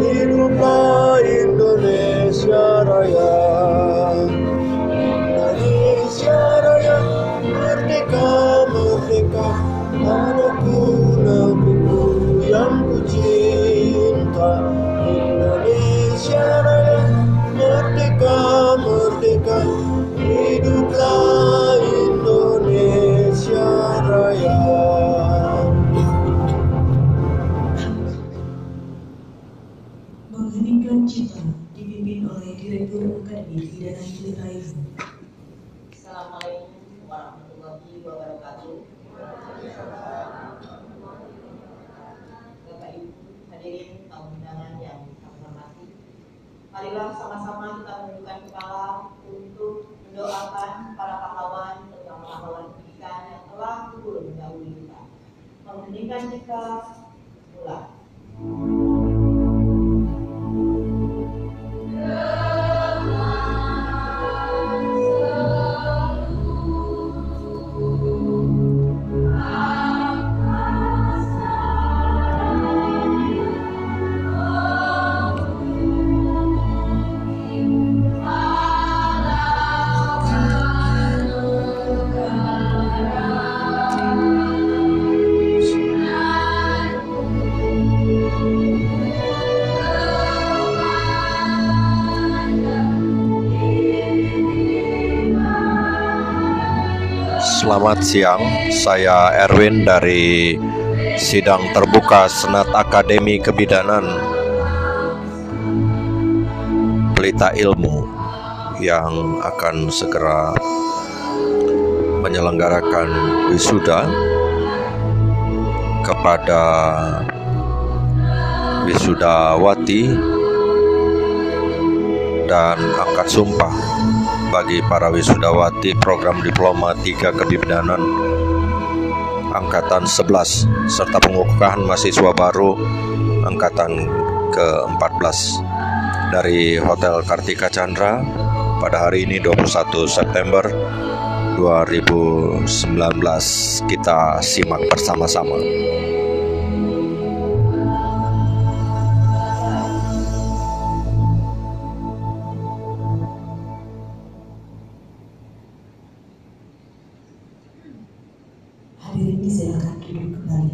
Hiduplah Indonesia Raya Mengheningkan cita dipimpin oleh Direktur Akademi Pidana Ilmu. Assalamualaikum warahmatullahi wabarakatuh. Bapak Ibu hadirin tamu undangan yang kami hormati. Marilah sama-sama kita menundukkan kepala untuk mendoakan para pahlawan terutama pahlawan pendidikan yang telah gugur mendahului kita. Mengheningkan cita mulai. Selamat siang, saya Erwin dari Sidang Terbuka Senat Akademi Kebidanan. Pelita Ilmu yang akan segera menyelenggarakan wisuda kepada wisudawati dan akad sumpah bagi para wisudawati program diploma 3 kebidanan angkatan 11 serta pengukuhan mahasiswa baru angkatan ke-14 dari Hotel Kartika Chandra pada hari ini 21 September 2019 kita simak bersama-sama. Disilakan duduk kembali.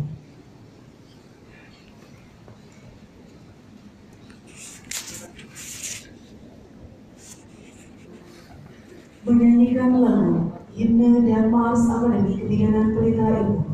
Menyanyikan lagu Himne dan Mars Akademi Kebidanan Pelita Ilmu.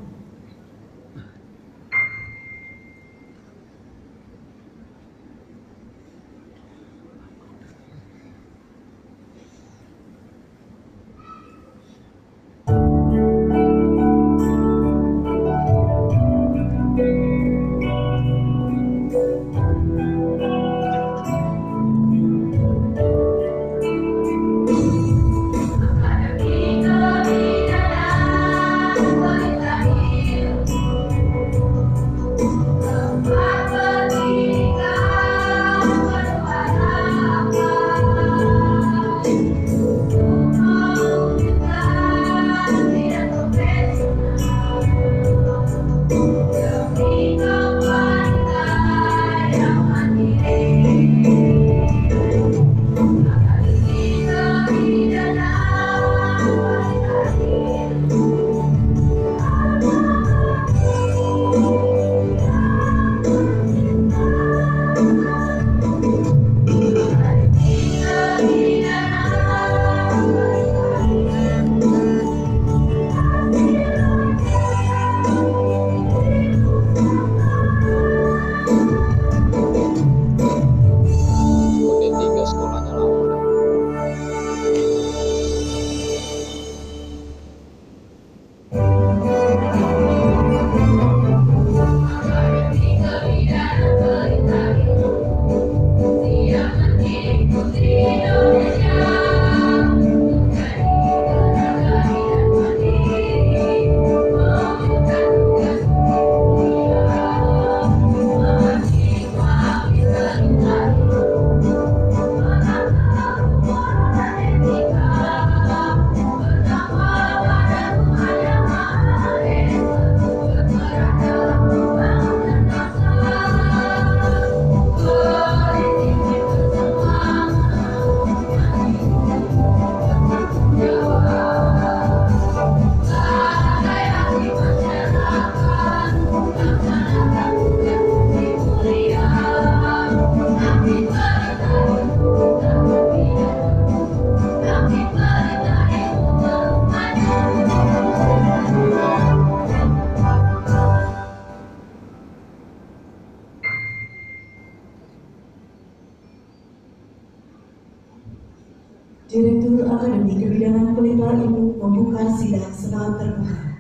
Ilmu membuka sidang secara terbuka.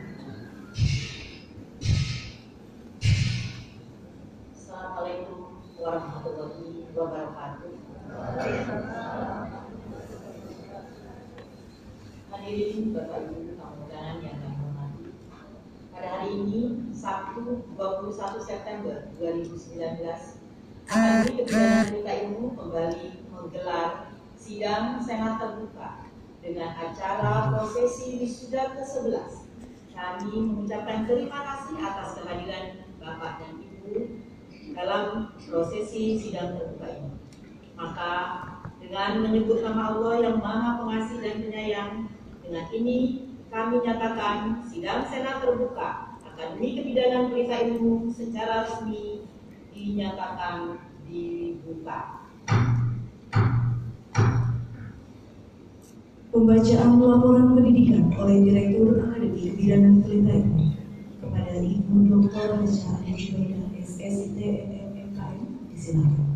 Ibu kami hormati. Pada hari ini, Sabtu 21 September 2019, Akademi Kebidanan Pelita Ilmu kembali menggelar sidang senat terbuka dengan acara prosesi wisuda ke-11. Kami mengucapkan terima kasih atas kehadiran Bapak dan Ibu dalam prosesi sidang terbuka ini. Maka dengan menyebut nama Allah yang Maha Pengasih dan Penyayang, dengan ini kami nyatakan sidang senat terbuka Akademi Kebidanan Pelita Ilmu secara resmi dinyatakan dibuka. Pembacaan laporan pendidikan oleh Direktur Akademi Kebidanan Pelita Ilmu kepada Ibu Dr. Raja Jubaida SSIT MMKM disilakan.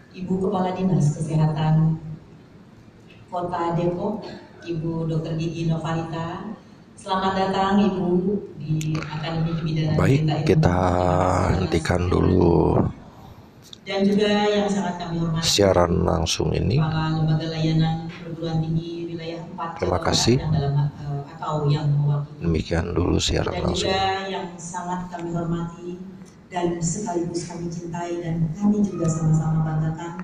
Ibu Kepala Dinas Kesehatan Kota Depok, Ibu Dr. Gigi Novalita. Selamat datang Ibu di Akademi Kebidanan Baik, Ilmu. kita hentikan dulu Dan juga yang sangat kami hormati siaran langsung ini. Kepala Lembaga Layanan Perguruan Tinggi Wilayah 4 Terima kasih. Dalam eh, atau yang mewakili Demikian dulu siaran dan langsung. juga yang sangat kami hormati dan sekaligus kami cintai dan kami juga sama-sama banggakan